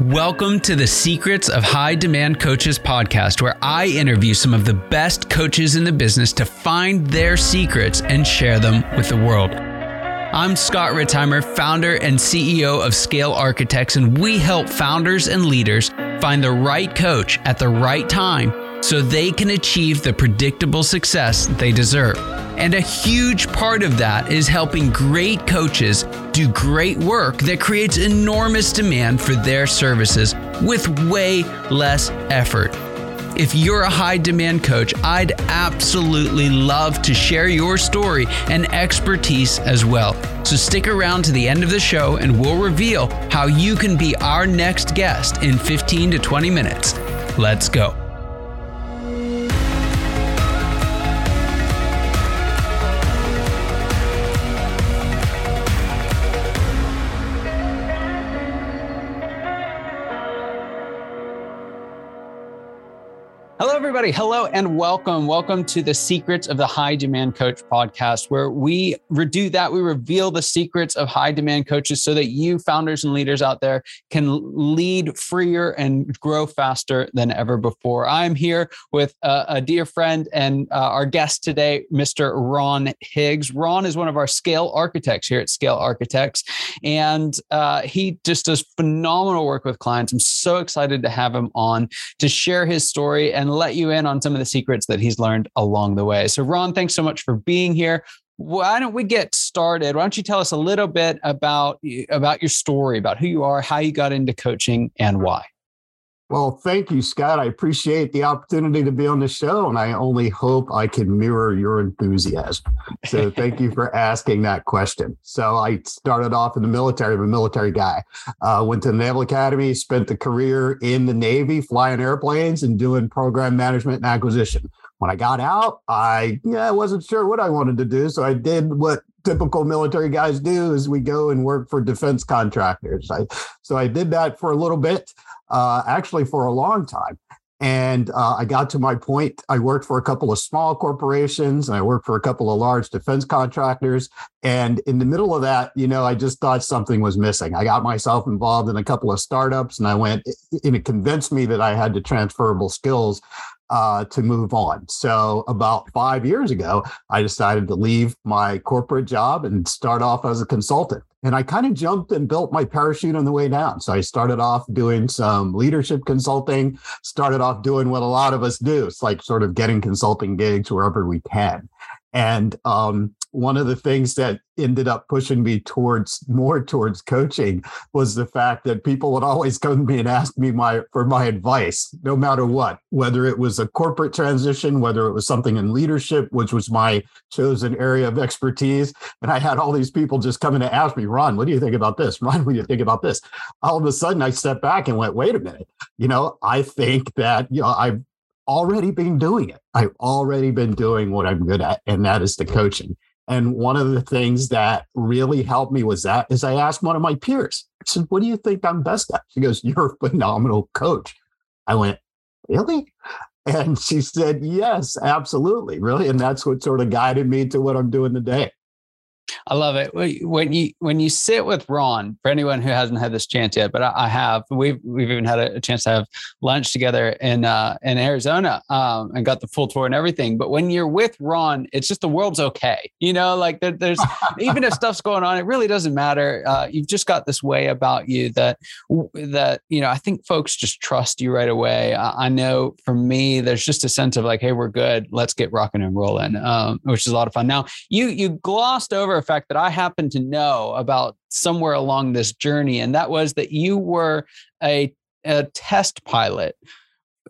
Welcome to the Secrets of High Demand Coaches podcast, where I interview some of the best coaches in the business to find their secrets and share them with the world. I'm Scott Ritzheimer, founder and CEO of Scale Architects, and we help founders and leaders find the right coach at the right time so they can achieve the predictable success they deserve. And a huge part of that is helping great coaches do great work that creates enormous demand for their services with way less effort. If you're a high demand coach, I'd absolutely love to share your story and expertise as well. So stick around to the end of the show and we'll reveal how you can be our next guest in 15 to 20 minutes. Let's go. Everybody. Hello and welcome. Welcome to the Secrets of the High Demand Coach podcast, where we do that. We reveal the secrets of high demand coaches so that you, founders and leaders out there, can lead freer and grow faster than ever before. I'm here with a, a dear friend and uh, our guest today, Mr. Ron Higgs. Ron is one of our scale architects here at Scale Architects, and uh, he just does phenomenal work with clients. I'm so excited to have him on to share his story and let you in on some of the secrets that he's learned along the way. So, Ron, thanks so much for being here. Why don't we get started? Why don't you tell us a little bit about about your story, about who you are, how you got into coaching, and why? Well, thank you, Scott. I appreciate the opportunity to be on the show, and I only hope I can mirror your enthusiasm. So, thank you for asking that question. So, I started off in the military. I'm a military guy. Uh, went to the Naval Academy, spent the career in the Navy, flying airplanes and doing program management and acquisition. When I got out, I yeah, I wasn't sure what I wanted to do, so I did what typical military guys do: is we go and work for defense contractors. I, so I did that for a little bit uh, actually for a long time. And uh, I got to my point. I worked for a couple of small corporations and I worked for a couple of large defense contractors. And in the middle of that, you know, I just thought something was missing. I got myself involved in a couple of startups and I went, and it convinced me that I had the transferable skills uh, to move on. So about five years ago, I decided to leave my corporate job and start off as a consultant. And I kind of jumped and built my parachute on the way down. So I started off doing some leadership consulting, started off doing what a lot of us do. It's like sort of getting consulting gigs wherever we can. And um, one of the things that ended up pushing me towards more towards coaching was the fact that people would always come to me and ask me my for my advice no matter what whether it was a corporate transition whether it was something in leadership which was my chosen area of expertise and i had all these people just coming to ask me ron what do you think about this ron what do you think about this all of a sudden i stepped back and went wait a minute you know i think that you know i've already been doing it. I've already been doing what I'm good at, and that is the coaching. And one of the things that really helped me was that is I asked one of my peers, I said, What do you think I'm best at? She goes, You're a phenomenal coach. I went, Really? And she said, Yes, absolutely. Really. And that's what sort of guided me to what I'm doing today. I love it when you when you sit with Ron. For anyone who hasn't had this chance yet, but I, I have. We've we've even had a, chance to have lunch together in uh, in Arizona um, and got the full tour and everything. But when you're with Ron, it's just the world's okay. You know, like there, there's even if stuff's going on, it really doesn't matter. Uh, you've just got this way about you that that you know. I think folks just trust you right away. I, I know for me, there's just a sense of like, hey, we're good. Let's get rocking and rolling, um, which is a lot of fun. Now you you glossed over a fact that I happen to know about somewhere along this journey, and that was that you were a, a test pilot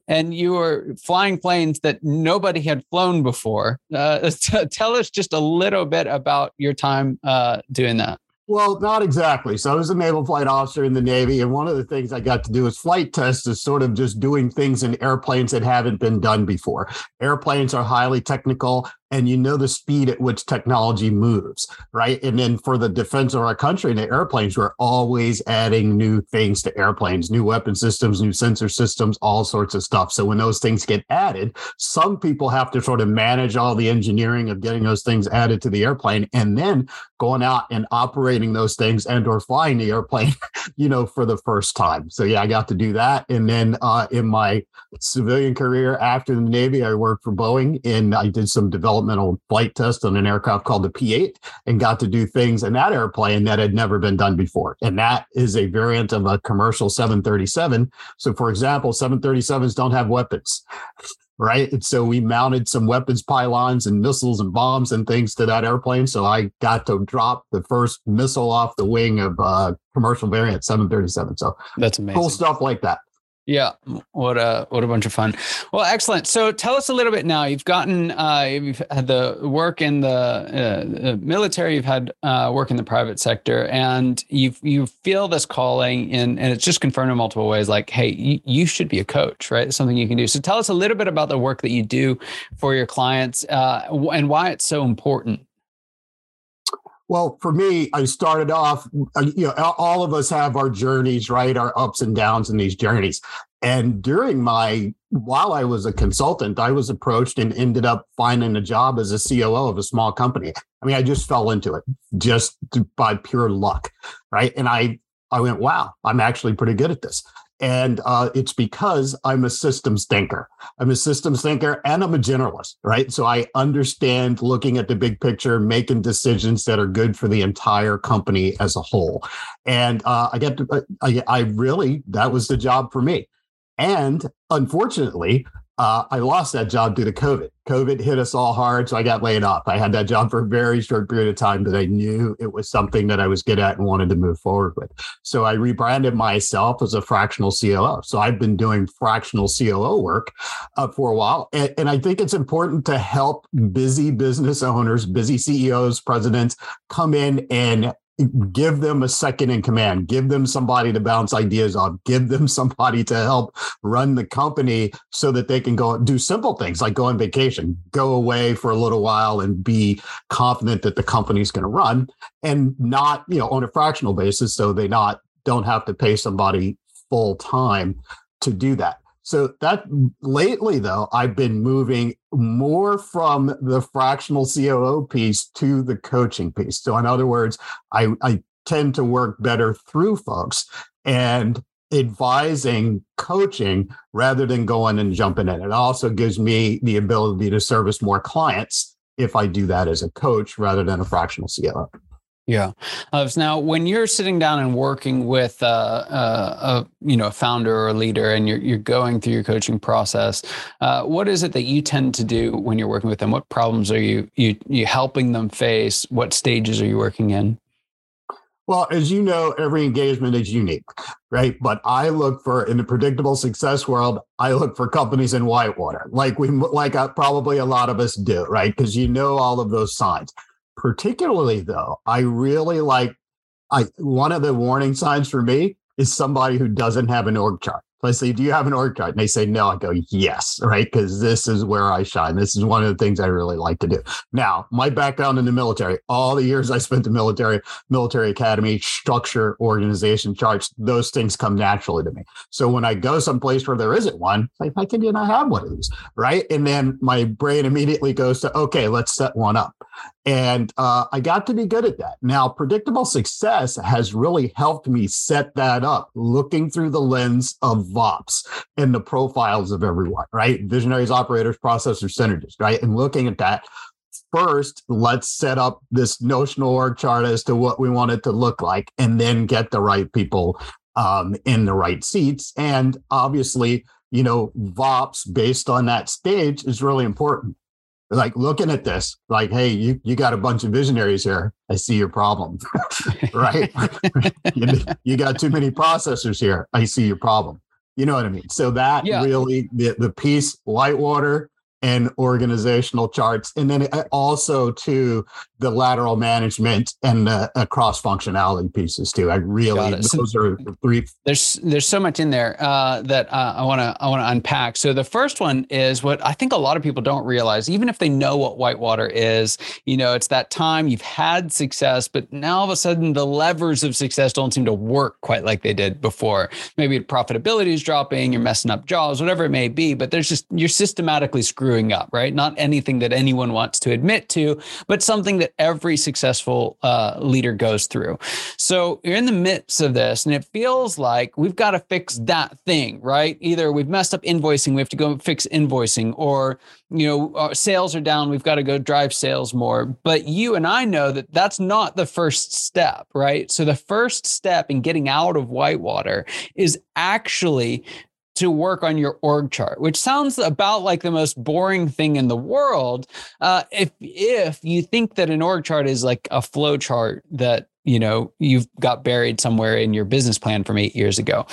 and you were flying planes that nobody had flown before. Uh, t- tell us just a little bit about your time uh, doing that. Well, not exactly. So I was a naval flight officer in the Navy, and one of the things I got to do is flight tests is sort of just doing things in airplanes that haven't been done before. Airplanes are highly technical and you know the speed at which technology moves, right? And then for the defense of our country and the airplanes, we're always adding new things to airplanes, new weapon systems, new sensor systems, all sorts of stuff. So when those things get added, some people have to sort of manage all the engineering of getting those things added to the airplane and then going out and operating those things and or flying the airplane, you know, for the first time. So yeah, I got to do that. And then uh, in my civilian career after the Navy, I worked for Boeing and I did some developmental flight test on an aircraft called the P-8 and got to do things in that airplane that had never been done before. And that is a variant of a commercial 737. So for example, 737s don't have weapons right? And so we mounted some weapons pylons and missiles and bombs and things to that airplane. So I got to drop the first missile off the wing of uh, commercial variant 737. So that's amazing. Cool stuff like that. Yeah, what a what a bunch of fun. Well, excellent. So tell us a little bit now. You've gotten uh, you've had the work in the, uh, the military. You've had uh, work in the private sector, and you you feel this calling, and and it's just confirmed in multiple ways. Like, hey, you, you should be a coach, right? It's something you can do. So tell us a little bit about the work that you do for your clients uh, and why it's so important. Well, for me, I started off, uh, you know, all of us have our journeys, right? Our ups and downs in these journeys. And during my, while I was a consultant, I was approached and ended up finding a job as a COO of a small company. I mean, I just fell into it just by pure luck, right? And I, I went, wow, I'm actually pretty good at this. And uh, it's because I'm a systems thinker. I'm a systems thinker and I'm a generalist, right? So I understand looking at the big picture, making decisions that are good for the entire company as a whole. And uh, I get to, uh, I, I really, that was the job for me. And unfortunately, uh, I lost that job due to COVID. COVID hit us all hard, so I got laid off. I had that job for a very short period of time, but I knew it was something that I was good at and wanted to move forward with. So I rebranded myself as a fractional COO. So I've been doing fractional COO work uh, for a while, and, and I think it's important to help busy business owners, busy CEOs, presidents come in and give them a second in command, give them somebody to bounce ideas off, give them somebody to help run the company so that they can go do simple things like go on vacation, go away for a little while and be confident that the company's going to run and not, you know, on a fractional basis. So they not don't have to pay somebody full time to do that. So that lately, though, I've been moving more from the fractional COO piece to the coaching piece. So, in other words, I, I tend to work better through folks and advising coaching rather than going and jumping in. It also gives me the ability to service more clients if I do that as a coach rather than a fractional COO. Yeah. Uh, now, when you're sitting down and working with uh, uh, a you know a founder or a leader, and you're you're going through your coaching process, uh, what is it that you tend to do when you're working with them? What problems are you you you helping them face? What stages are you working in? Well, as you know, every engagement is unique, right? But I look for in the predictable success world, I look for companies in whitewater, like we like uh, probably a lot of us do, right? Because you know all of those signs. Particularly though, I really like I one of the warning signs for me is somebody who doesn't have an org chart. I say, Do you have an org chart? And they say, No. I go, Yes, right? Because this is where I shine. This is one of the things I really like to do. Now, my background in the military, all the years I spent in military, military academy, structure, organization charts, those things come naturally to me. So when I go someplace where there isn't one, like, how can you not have one of these? Right. And then my brain immediately goes to, okay, let's set one up. And uh, I got to be good at that. Now, predictable success has really helped me set that up, looking through the lens of VOPs and the profiles of everyone, right? Visionaries, operators, processors, synergists, right? And looking at that, first, let's set up this notional org chart as to what we want it to look like, and then get the right people um, in the right seats. And obviously, you know, VOPs based on that stage is really important like looking at this, like, hey, you you got a bunch of visionaries here. I see your problem, right? you, you, got too many processors here. I see your problem. You know what I mean? So that yeah. really the the piece Whitewater and organizational charts. And then also to the lateral management and the uh, cross functionality pieces too. I really, those are three. There's, there's so much in there uh, that uh, I want to, I want to unpack. So the first one is what I think a lot of people don't realize, even if they know what whitewater is, you know, it's that time you've had success, but now all of a sudden the levers of success don't seem to work quite like they did before. Maybe profitability is dropping, you're messing up jobs, whatever it may be, but there's just, you're systematically screwing up, right? Not anything that anyone wants to admit to, but something that every successful uh, leader goes through. So you're in the midst of this, and it feels like we've got to fix that thing, right? Either we've messed up invoicing, we have to go fix invoicing, or you know, sales are down, we've got to go drive sales more. But you and I know that that's not the first step, right? So the first step in getting out of whitewater is actually to work on your org chart, which sounds about like the most boring thing in the world. Uh, if if you think that an org chart is like a flow chart that you know you've got buried somewhere in your business plan from eight years ago.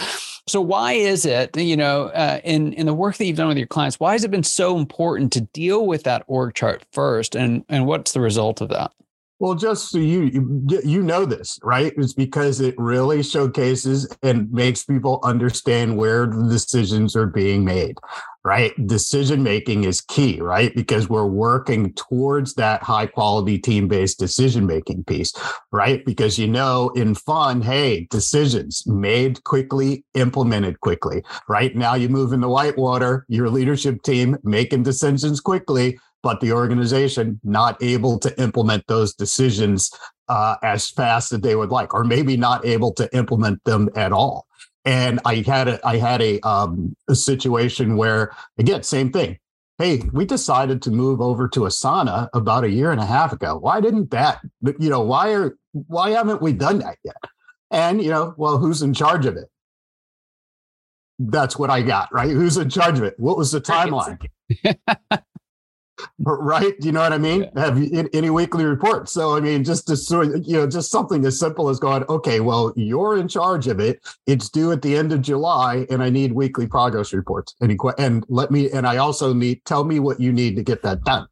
So why is it you know uh, in in the work that you've done with your clients? Why has it been so important to deal with that org chart first, and and what's the result of that? Well, just so you you know this, right? It's because it really showcases and makes people understand where the decisions are being made, right? Decision making is key, right? Because we're working towards that high quality team based decision making piece, right? Because you know, in fun, hey, decisions made quickly, implemented quickly, right? Now you move in the whitewater, your leadership team making decisions quickly but the organization not able to implement those decisions uh, as fast as they would like, or maybe not able to implement them at all. And I had a I had a, um, a situation where again, same thing. Hey, we decided to move over to Asana about a year and a half ago. Why didn't that? You know, why are why haven't we done that yet? And you know, well, who's in charge of it? That's what I got, right? Who's in charge of it? What was the timeline? right? Do you know what I mean? Yeah. Have you, any weekly reports? So I mean, just to sort you know, just something as simple as going, okay, well, you're in charge of it. It's due at the end of July, and I need weekly progress reports. Any and let me, and I also need tell me what you need to get that done.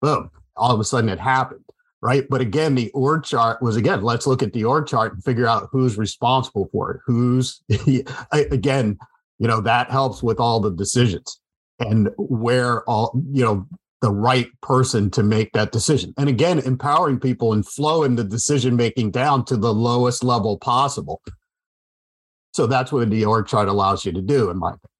Boom! All of a sudden, it happened. Right. But again, the org chart was again, let's look at the org chart and figure out who's responsible for it. Who's again, you know, that helps with all the decisions and where all you know the right person to make that decision. And again, empowering people and flowing the decision making down to the lowest level possible. So that's what the org chart allows you to do, in my opinion.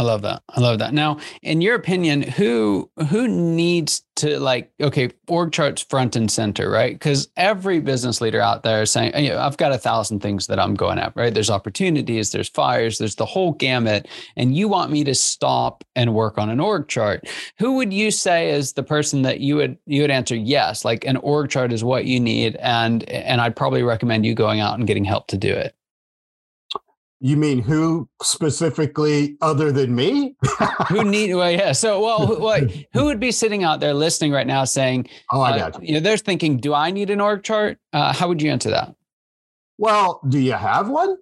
I love that. I love that. Now, in your opinion, who who needs to like okay, org charts front and center, right? Because every business leader out there is saying, you know, I've got a thousand things that I'm going at, right? There's opportunities, there's fires, there's the whole gamut, and you want me to stop and work on an org chart. Who would you say is the person that you would you would answer yes, like an org chart is what you need, and and I'd probably recommend you going out and getting help to do it. You mean who specifically other than me? who need well yeah. So well who, who would be sitting out there listening right now saying Oh I uh, got you. you know, they're thinking, do I need an org chart? Uh, how would you answer that? Well, do you have one?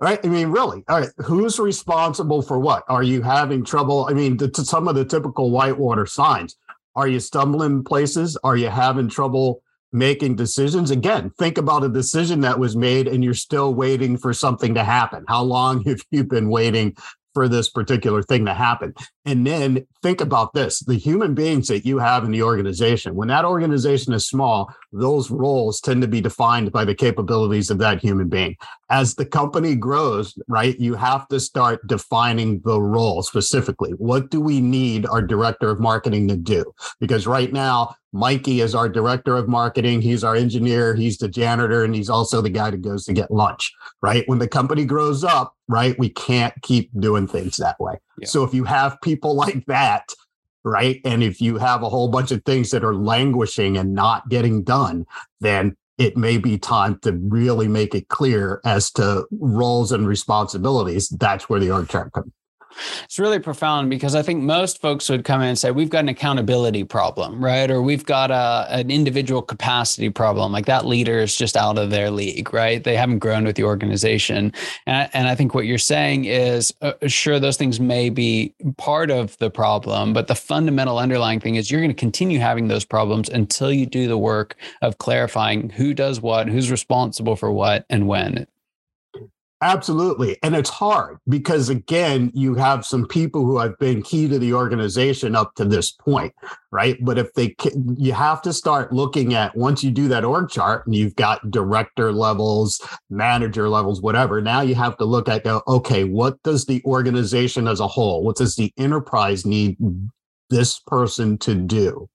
Right. I mean, really, all right. Who's responsible for what? Are you having trouble? I mean, to some of the typical whitewater signs. Are you stumbling places? Are you having trouble making decisions. Again, think about a decision that was made and you're still waiting for something to happen. How long have you been waiting for this particular thing to happen. And then think about this the human beings that you have in the organization, when that organization is small, those roles tend to be defined by the capabilities of that human being. As the company grows, right, you have to start defining the role specifically. What do we need our director of marketing to do? Because right now, Mikey is our director of marketing. He's our engineer. He's the janitor, and he's also the guy that goes to get lunch, right? When the company grows up, right, we can't keep doing things that way. Yeah. So if you have people like that, right, and if you have a whole bunch of things that are languishing and not getting done, then it may be time to really make it clear as to roles and responsibilities. That's where the org chart comes. It's really profound because I think most folks would come in and say, we've got an accountability problem, right? Or we've got a, an individual capacity problem. Like that leader is just out of their league, right? They haven't grown with the organization. And, and I think what you're saying is uh, sure, those things may be part of the problem, but the fundamental underlying thing is you're going to continue having those problems until you do the work of clarifying who does what, who's responsible for what, and when. Absolutely. And it's hard because, again, you have some people who have been key to the organization up to this point, right? But if they, you have to start looking at once you do that org chart and you've got director levels, manager levels, whatever, now you have to look at, okay, what does the organization as a whole, what does the enterprise need this person to do?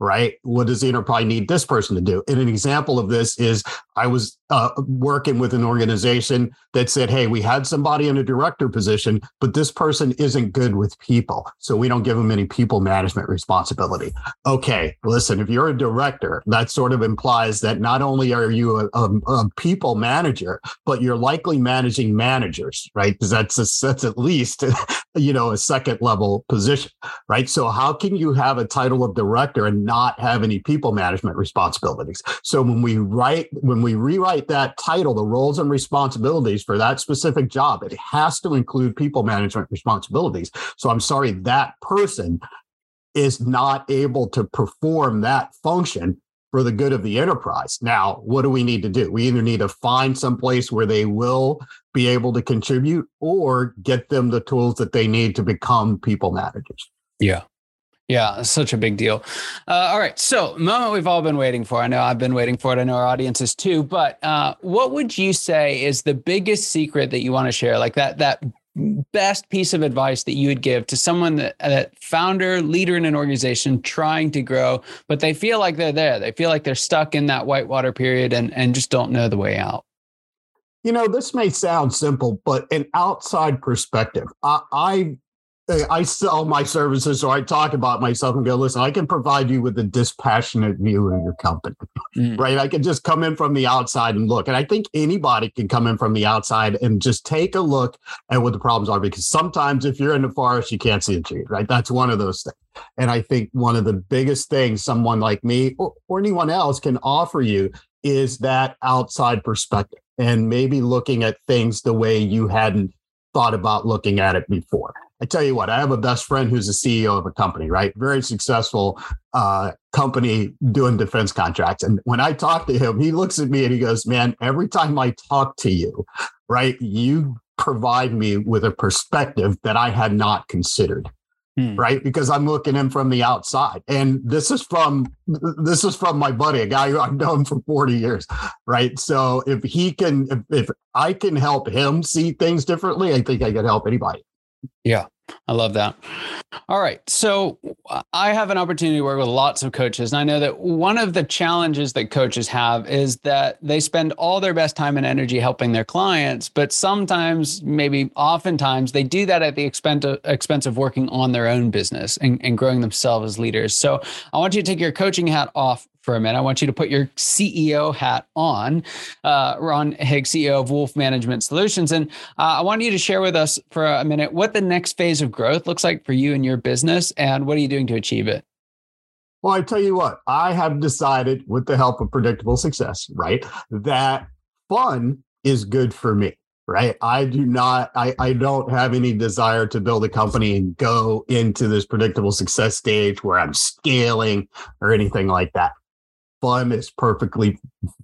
right? What does the enterprise need this person to do? And an example of this is I was uh, working with an organization that said, Hey, we had somebody in a director position, but this person isn't good with people. So we don't give them any people management responsibility. Okay, listen, if you're a director, that sort of implies that not only are you a, a, a people manager, but you're likely managing managers, right? Because that's, that's at least, you know, a second level position, right? So how can you have a title of director and not have any people management responsibilities? So when we write, when we rewrite that title, the roles and responsibilities for that specific job, it has to include people management responsibilities. So I'm sorry, that person is not able to perform that function for the good of the enterprise. Now, what do we need to do? We either need to find some place where they will be able to contribute or get them the tools that they need to become people managers. Yeah. Yeah, such a big deal. Uh, all right, so moment we've all been waiting for. I know I've been waiting for it. I know our audience is too. But uh, what would you say is the biggest secret that you want to share? Like that that best piece of advice that you would give to someone that, that founder leader in an organization trying to grow, but they feel like they're there. They feel like they're stuck in that whitewater period and and just don't know the way out. You know, this may sound simple, but an outside perspective. I, I I sell my services, so I talk about myself and go, listen, I can provide you with a dispassionate view of your company, mm. right? I can just come in from the outside and look. And I think anybody can come in from the outside and just take a look at what the problems are, because sometimes if you're in the forest, you can't see the tree, right? That's one of those things. And I think one of the biggest things someone like me or, or anyone else can offer you is that outside perspective and maybe looking at things the way you hadn't thought about looking at it before. I tell you what, I have a best friend who's a CEO of a company, right? Very successful uh, company doing defense contracts. And when I talk to him, he looks at me and he goes, Man, every time I talk to you, right, you provide me with a perspective that I had not considered. Hmm. Right, because I'm looking in from the outside, and this is from this is from my buddy, a guy who I've known for 40 years. Right, so if he can, if, if I can help him see things differently, I think I can help anybody. Yeah, I love that. All right. So uh, I have an opportunity to work with lots of coaches. And I know that one of the challenges that coaches have is that they spend all their best time and energy helping their clients, but sometimes, maybe oftentimes, they do that at the expense of, expense of working on their own business and, and growing themselves as leaders. So I want you to take your coaching hat off for a minute. I want you to put your CEO hat on, uh, Ron Higgs, CEO of Wolf Management Solutions. And uh, I want you to share with us for a minute what the next phase of growth looks like for you and your business, and what are you doing to achieve it? Well, I tell you what, I have decided with the help of predictable success, right, that fun is good for me right i do not I, I don't have any desire to build a company and go into this predictable success stage where i'm scaling or anything like that fun is perfectly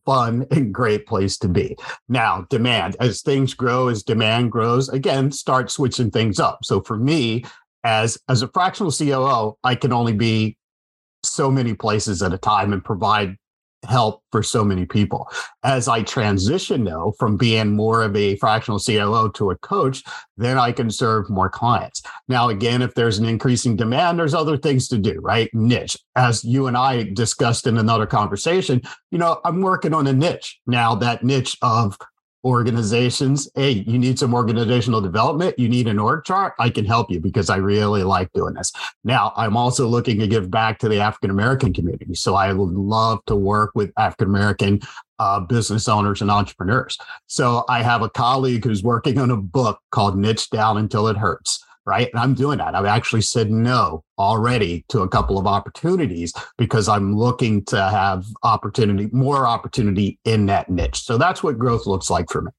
fun and great place to be. Now, demand, as things grow, as demand grows, again, start switching things up. So for me, as as a fractional COO, I can only be so many places at a time and provide help for so many people. As I transition though from being more of a fractional COO to a coach, then I can serve more clients. Now, again, if there's an increasing demand, there's other things to do, right? Niche. As you and I discussed in another conversation, you know, I'm working on a niche now, that niche of organizations. Hey, you need some organizational development. You need an org chart. I can help you because I really like doing this. Now, I'm also looking to give back to the African American community. So I would love to work with African American uh, business owners and entrepreneurs. So I have a colleague who's working on a book called Niche Down Until It Hurts. Right? And I'm doing that. I've actually said no already to a couple of opportunities because I'm looking to have opportunity, more opportunity in that niche. So that's what growth looks like for me.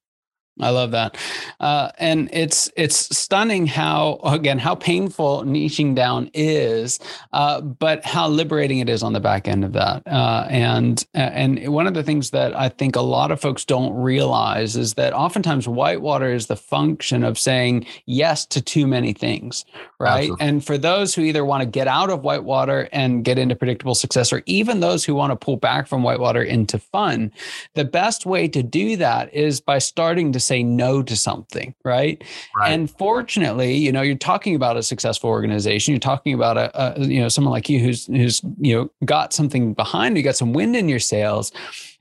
I love that, uh, and it's it's stunning how again how painful niching down is, uh, but how liberating it is on the back end of that. Uh, and and one of the things that I think a lot of folks don't realize is that oftentimes whitewater is the function of saying yes to too many things, right? Absolutely. And for those who either want to get out of whitewater and get into predictable success, or even those who want to pull back from whitewater into fun, the best way to do that is by starting to say no to something, right? right? And fortunately, you know, you're talking about a successful organization. You're talking about a, a you know someone like you who's who's you know got something behind you, got some wind in your sails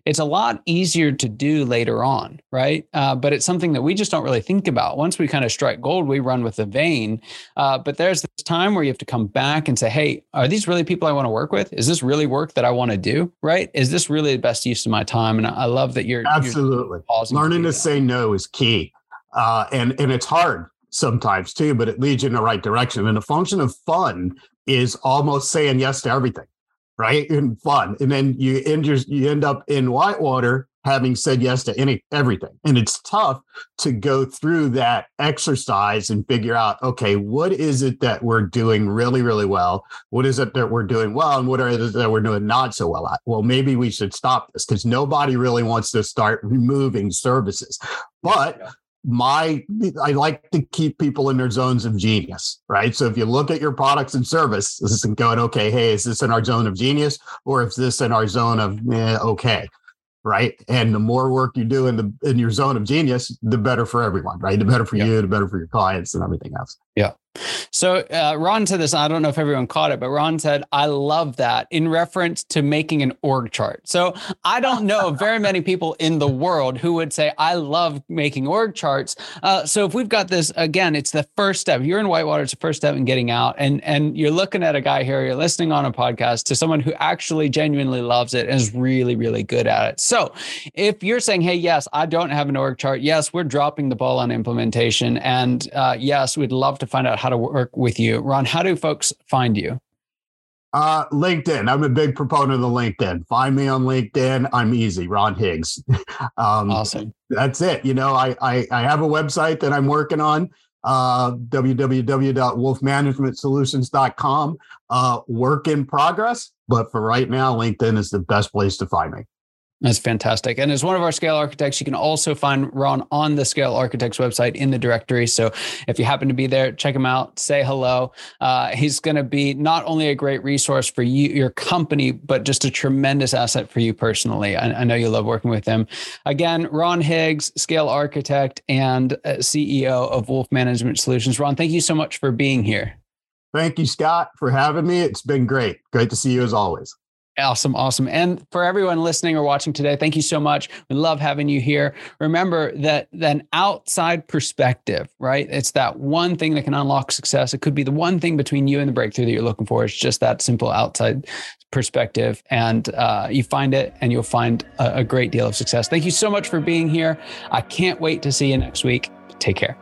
it's a lot easier to do later on, right? Uh, but it's something that we just don't really think about. Once we kind of strike gold, we run with the vein. Uh, but there's this time where you have to come back and say, hey, are these really people I want to work with? Is this really work that I want to do, right? Is this really the best use of my time? And I love that you're absolutely you're learning to, to say no is key, uh, and and it's hard sometimes too, but it leads you in the right direction. And a function of fun is almost saying yes to everything right? And fun. And then you end your, you end up in Whitewater having said yes to any everything. And it's tough to go through that exercise and figure out, okay, what is it that we're doing really, really well? What is it that we're doing well? And what are it that we're doing not so well at? Well, maybe we should stop this because nobody really wants to start removing services. But yeah my I like to keep people in their zones of genius, right? So if you look at your products and service, services and going, okay, hey, is this in our zone of genius or is this in our zone of eh, okay? Right. And the more work you do in the in your zone of genius, the better for everyone, right? The better for you, the better for your clients and everything else. Yeah. So uh, Ron said this. I don't know if everyone caught it, but Ron said, "I love that" in reference to making an org chart. So I don't know very many people in the world who would say, "I love making org charts." Uh, so if we've got this again, it's the first step. You're in Whitewater. It's the first step in getting out, and and you're looking at a guy here. You're listening on a podcast to someone who actually genuinely loves it and is really really good at it. So if you're saying, "Hey, yes, I don't have an org chart. Yes, we're dropping the ball on implementation, and uh, yes, we'd love to find out." How to work with you. Ron, how do folks find you? Uh, LinkedIn. I'm a big proponent of the LinkedIn. Find me on LinkedIn. I'm easy. Ron Higgs. um, awesome. That's it. You know, I, I, I have a website that I'm working on. Uh, www.wolfmanagementsolutions.com. Uh, work in progress, but for right now, LinkedIn is the best place to find me. That's fantastic. And as one of our scale architects, you can also find Ron on the Scale Architects website in the directory. So if you happen to be there, check him out, say hello. Uh, he's going to be not only a great resource for you, your company, but just a tremendous asset for you personally. I, I know you love working with him. Again, Ron Higgs, Scale Architect and uh, CEO of Wolf Management Solutions. Ron, thank you so much for being here. Thank you, Scott, for having me. It's been great. Great to see you as always. Awesome, awesome. And for everyone listening or watching today, thank you so much. We love having you here. Remember that an outside perspective, right? It's that one thing that can unlock success. It could be the one thing between you and the breakthrough that you're looking for. It's just that simple outside perspective. And uh, you find it and you'll find a, a great deal of success. Thank you so much for being here. I can't wait to see you next week. Take care.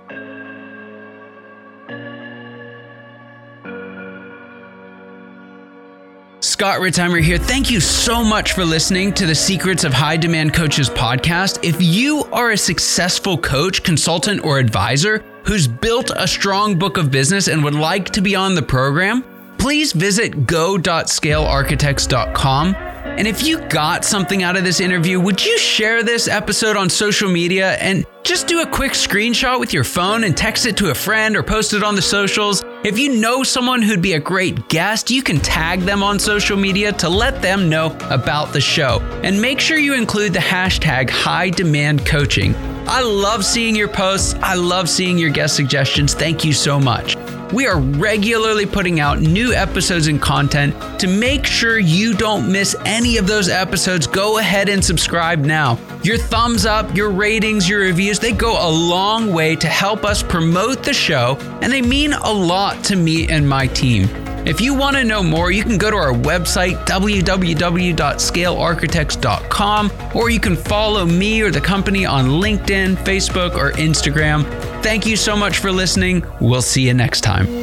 Scott Ritzheimer here. Thank you so much for listening to the Secrets of High Demand Coaches podcast. If you are a successful coach, consultant, or advisor who's built a strong book of business and would like to be on the program, please visit go.scalearchitects.com and if you got something out of this interview, would you share this episode on social media and just do a quick screenshot with your phone and text it to a friend or post it on the socials? If you know someone who'd be a great guest, you can tag them on social media to let them know about the show. And make sure you include the hashtag high demand coaching. I love seeing your posts. I love seeing your guest suggestions. Thank you so much. We are regularly putting out new episodes and content. To make sure you don't miss any of those episodes, go ahead and subscribe now. Your thumbs up, your ratings, your reviews, they go a long way to help us promote the show, and they mean a lot to me and my team. If you want to know more, you can go to our website, www.scalearchitects.com, or you can follow me or the company on LinkedIn, Facebook, or Instagram. Thank you so much for listening. We'll see you next time.